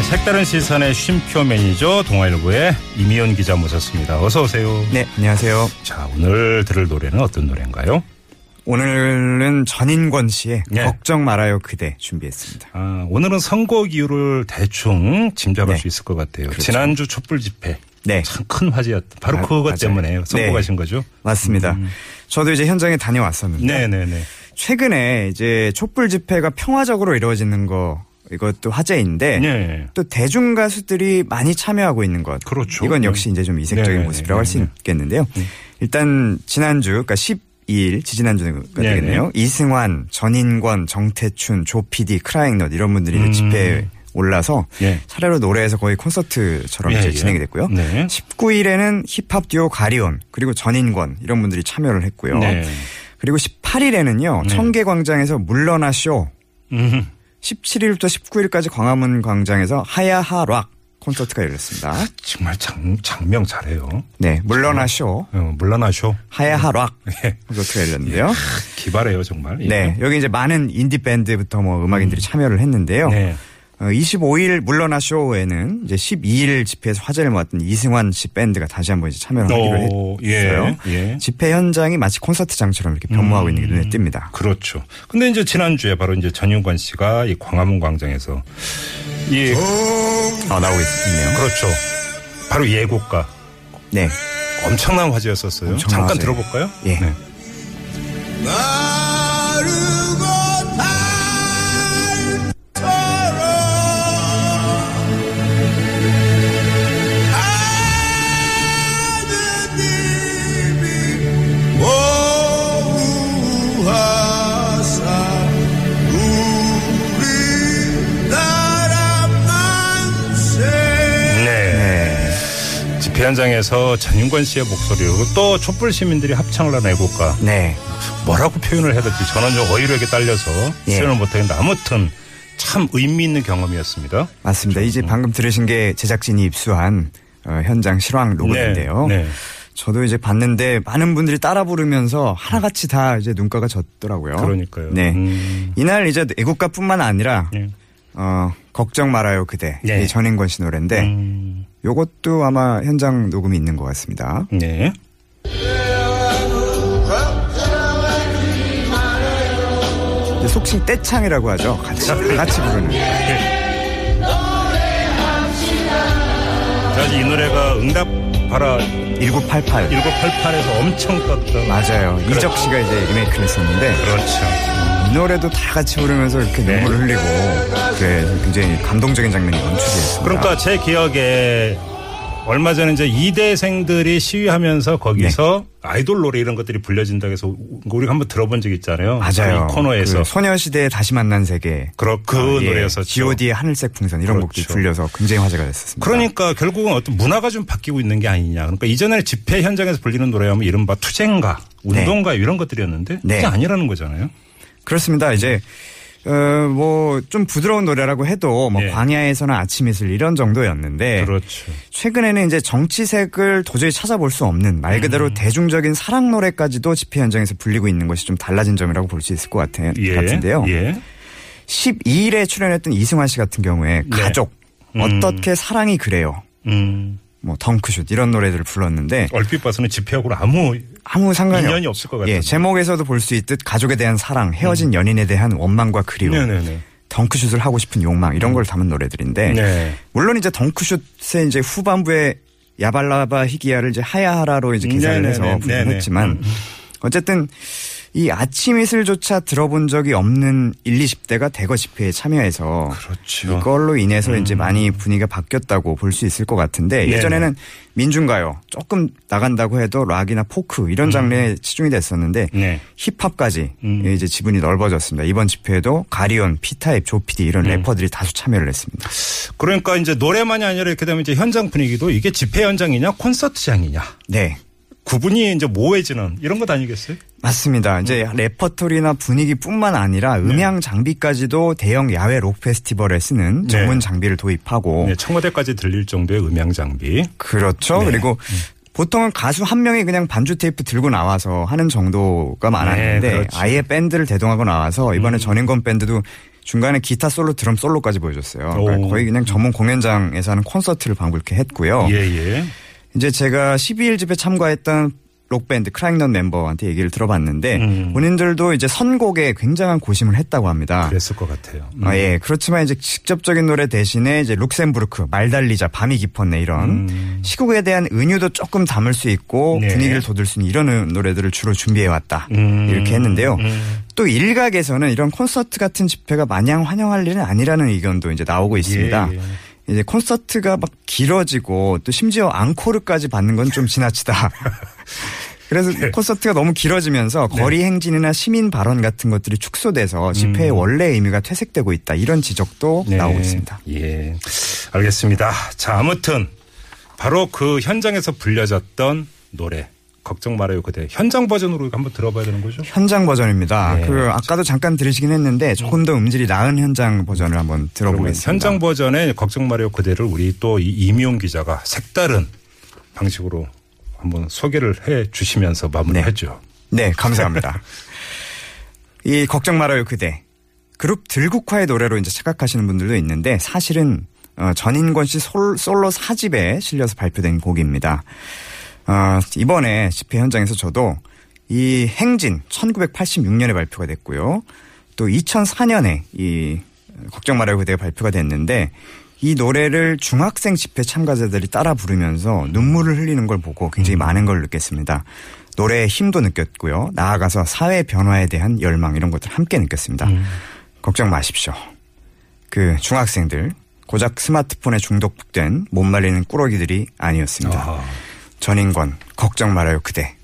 네, 색다른 시선의 쉼표 매니저 동아일보의 이미연 기자 모셨습니다. 어서 오세요. 네, 안녕하세요. 자, 오늘 들을 노래는 어떤 노래인가요? 오늘은 전인권 씨의 네. 걱정 말아요 그대 준비했습니다. 아, 오늘은 선곡 이유를 대충 짐작할 네. 수 있을 것 같아요. 그렇죠. 지난주 촛불 집회. 네. 참 큰 화제였다. 바로 아, 그것 맞아요. 때문에 선곡하신 네. 거죠? 맞습니다. 저도 이제 현장에 다녀왔었는데 음. 네네네. 최근에 이제 촛불 집회가 평화적으로 이루어지는 거 이것도 화제인데 네. 또 대중 가수들이 많이 참여하고 있는 것. 그렇죠. 이건 역시 이제 좀 이색적인 네네네. 모습이라고 할수 네네. 있겠는데요. 일단 지난주 그러니까 12일 지지난주가 네네. 되겠네요. 이승환, 전인권, 정태춘, 조피디, 크라잉넛 이런 분들이 음. 집회에 올라서 예. 차례로 노래해서 거의 콘서트처럼 예, 이제 예. 진행이 됐고요. 네. 19일에는 힙합 듀오 가리온 그리고 전인권 이런 분들이 참여를 했고요. 네. 그리고 18일에는 요 청계광장에서 물러나 쇼 음. 17일부터 19일까지 광화문 광장에서 하야하 락 콘서트가 열렸습니다. 정말 장, 장명 잘해요. 네, 물러나 쇼 어, 물러나쇼. 하야하 락 예. 콘서트가 열렸는데요. 기발해요, 정말. 예. 네, 여기 이제 많은 인디 밴드부터 뭐 음악인들이 참여를 했는데요. 네. 어, 25일 물러나 쇼에는 이제 12일 집회에서 화제를 모았던 이승환 씨 밴드가 다시 한번 이제 참여를 하기로 오, 했어요. 예, 예. 집회 현장이 마치 콘서트장처럼 이렇게 변모하고 있는 게 눈에 띕니다. 그렇죠. 근데 이제 지난주에 바로 이제 전윤관 씨가 이 광화문 광장에서 이 아, 나오고 있네요. 그렇죠. 바로 예고가 네. 엄청난 화제였었어요. 엄청난 잠깐 화제. 들어볼까요? 예. 네. 집회 현장에서 전윤관 씨의 목소리로 또 촛불 시민들이 합창을 한 애국가 네. 뭐라고 표현을 해야 될지 저는 좀 어휘력에 딸려서 예. 표현을 못하겠는데 아무튼 참 의미 있는 경험이었습니다. 맞습니다. 이제 방금 들으신 게 제작진이 입수한 어, 현장 실황 녹음인데요. 네. 네. 저도 이제 봤는데 많은 분들이 따라 부르면서 하나같이 다 이제 눈가가 졌더라고요. 그러니까요. 네. 음. 이날 이제 애국가뿐만 아니라 네. 어, 걱정 말아요 그대 네. 이 전인권 씨 노래인데 음. 요것도 아마 현장 녹음이 있는 것 같습니다. 네. 이제 속칭 떼창이라고 하죠. 같이 다 같이 부르는. 자, 이 노래가 응답하라 1988 1988에서 엄청 떴던 맞아요. 그렇죠. 이적 씨가 이제 리메이크를 했었는데 그렇죠. 이 노래도 다 같이 부르면서 이렇게 네. 눈물을 흘리고 그래 굉장히 감동적인 장면이 연출됐습니다. 그러니까 제 기억에 얼마 전에 이제 이대생들이 시위하면서 거기서 네. 아이돌 노래 이런 것들이 불려진다고 해서 우리가 한번 들어본 적 있잖아요. 맞아요. 이 코너에서. 그 소녀시대의 다시 만난 세계. 그러- 그 아, 예. 노래였었죠. G.O.D의 하늘색 풍선 이런 그렇죠. 곡들이 불려서 굉장히 화제가 됐었습니다. 그러니까 결국은 어떤 문화가 좀 바뀌고 있는 게 아니냐. 그러니까 이전에 집회 현장에서 불리는 노래하면 이른바 투쟁가, 운동가 이런 것들이었는데 네. 그게 아니라는 거잖아요. 그렇습니다. 이제 어, 뭐 좀 부드러운 노래라고 해도 뭐 예. 광야에서는 아침 이슬 이런 정도였는데 그렇죠. 최근에는 이제 정치색을 도저히 찾아볼 수 없는 말 그대로 음. 대중적인 사랑 노래까지도 집회 현장에서 불리고 있는 것이 좀 달라진 점이라고 볼 수 있을 것 같아, 예. 같은데요. 예. 12일에 출연했던 이승환 씨 같은 경우에 네. 가족 음. 어떻게 사랑이 그래요. 음. 뭐 덩크슛 이런 노래들을 불렀는데 얼핏 봐서는 집회하고는 아무 아무 상관이 인연이 없- 없을 것 같아요. 예, 제목에서도 볼 수 있듯 가족에 대한 사랑, 헤어진 연인에 대한 원망과 그리움, 네네네. 덩크슛을 하고 싶은 욕망 이런 걸 담은 노래들인데 네. 물론 이제 덩크슛의 이제 후반부에 야발라바 히기야를 이제 하야하라로 이제 기사를 네네네. 해서 네네. 부르했지만 음, 음. 어쨌든 이 아침 이슬조차 들어본 적이 없는 1, 20대가 대거 집회에 참여해서 그렇죠. 이걸로 인해서 이제 많이 분위기가 바뀌었다고 볼 수 있을 것 같은데 네네. 예전에는 민중가요 조금 나간다고 해도 락이나 포크 이런 장르에 치중이 됐었는데 네. 힙합까지 음. 이제 지분이 넓어졌습니다. 이번 집회에도 가리온, 피타입, 조피디 이런 음. 래퍼들이 다수 참여를 했습니다. 그러니까 이제 노래만이 아니라 이렇게 되면 이제 현장 분위기도 이게 집회 현장이냐 콘서트장이냐 네. 구분이 이제 모호해지는 이런 것 아니겠어요? 맞습니다. 이제 레퍼토리나 분위기뿐만 아니라 음향 장비까지도 대형 야외 록 페스티벌에 쓰는 전문 네. 장비를 도입하고 네, 청와대까지 들릴 정도의 음향 장비. 그렇죠. 네. 그리고 보통은 가수 한 명이 그냥 반주 테이프 들고 나와서 하는 정도가 많았는데 네, 그렇죠. 아예 밴드를 대동하고 나와서 이번에 전인권 밴드도 중간에 기타 솔로, 드럼 솔로까지 보여줬어요. 그러니까 오. 거의 그냥 전문 공연장에서 하는 콘서트를 방불케 했고요. 예, 예. 이제 제가 12일 집회에 참가했던 록밴드 크라잉넛 멤버한테 얘기를 들어봤는데 음. 본인들도 이제 선곡에 굉장한 고심을 했다고 합니다. 그랬을 것 같아요. 음. 아, 예. 그렇지만 이제 직접적인 노래 대신에 이제 룩셈부르크, 말달리자, 밤이 깊었네 이런 음. 시국에 대한 은유도 조금 담을 수 있고 네. 분위기를 돋을 수 있는 이런 노래들을 주로 준비해 왔다. 음. 이렇게 했는데요. 음. 또 일각에서는 이런 콘서트 같은 집회가 마냥 환영할 일은 아니라는 의견도 이제 나오고 있습니다. 예, 예. 이제 콘서트가 막 길어지고 또 심지어 앙코르까지 받는 건 좀 지나치다. 그래서 네. 콘서트가 너무 길어지면서 거리 행진이나 시민 발언 같은 것들이 축소돼서 집회의 원래 의미가 퇴색되고 있다. 이런 지적도 네. 나오고 있습니다. 예. 알겠습니다. 자, 아무튼 바로 그 현장에서 불려졌던 노래 걱정 말아요 그대 현장 버전으로 한번 들어봐야 되는 거죠? 현장 버전입니다. 네. 그 아까도 잠깐 들으시긴 했는데 조금 더 음질이 나은 현장 버전을 한번 들어보겠습니다. 현장 버전의 걱정 말아요 그대를 우리 또이 이미용 기자가 색다른 방식으로 한번 소개를 해 주시면서 마무리하죠. 네, 감사합니다. 이 걱정 말아요 그대 그룹 들국화의 노래로 이제 착각하시는 분들도 있는데 사실은 어, 전인권 씨 솔, 솔로 사집에 실려서 발표된 곡입니다. 어, 이번에 집회 현장에서 저도 이 행진 1986년에 발표가 됐고요. 또 2004년에 이 걱정 말아요 그대가 발표가 됐는데 이 노래를 중학생 집회 참가자들이 따라 부르면서 눈물을 흘리는 걸 보고 굉장히 많은 걸 느꼈습니다. 노래의 힘도 느꼈고요. 나아가서 사회 변화에 대한 열망 이런 것들 함께 느꼈습니다. 걱정 마십시오. 그 중학생들 고작 스마트폰에 중독된 못 말리는 꾸러기들이 아니었습니다. 아하. 전인권 걱정 말아요 그대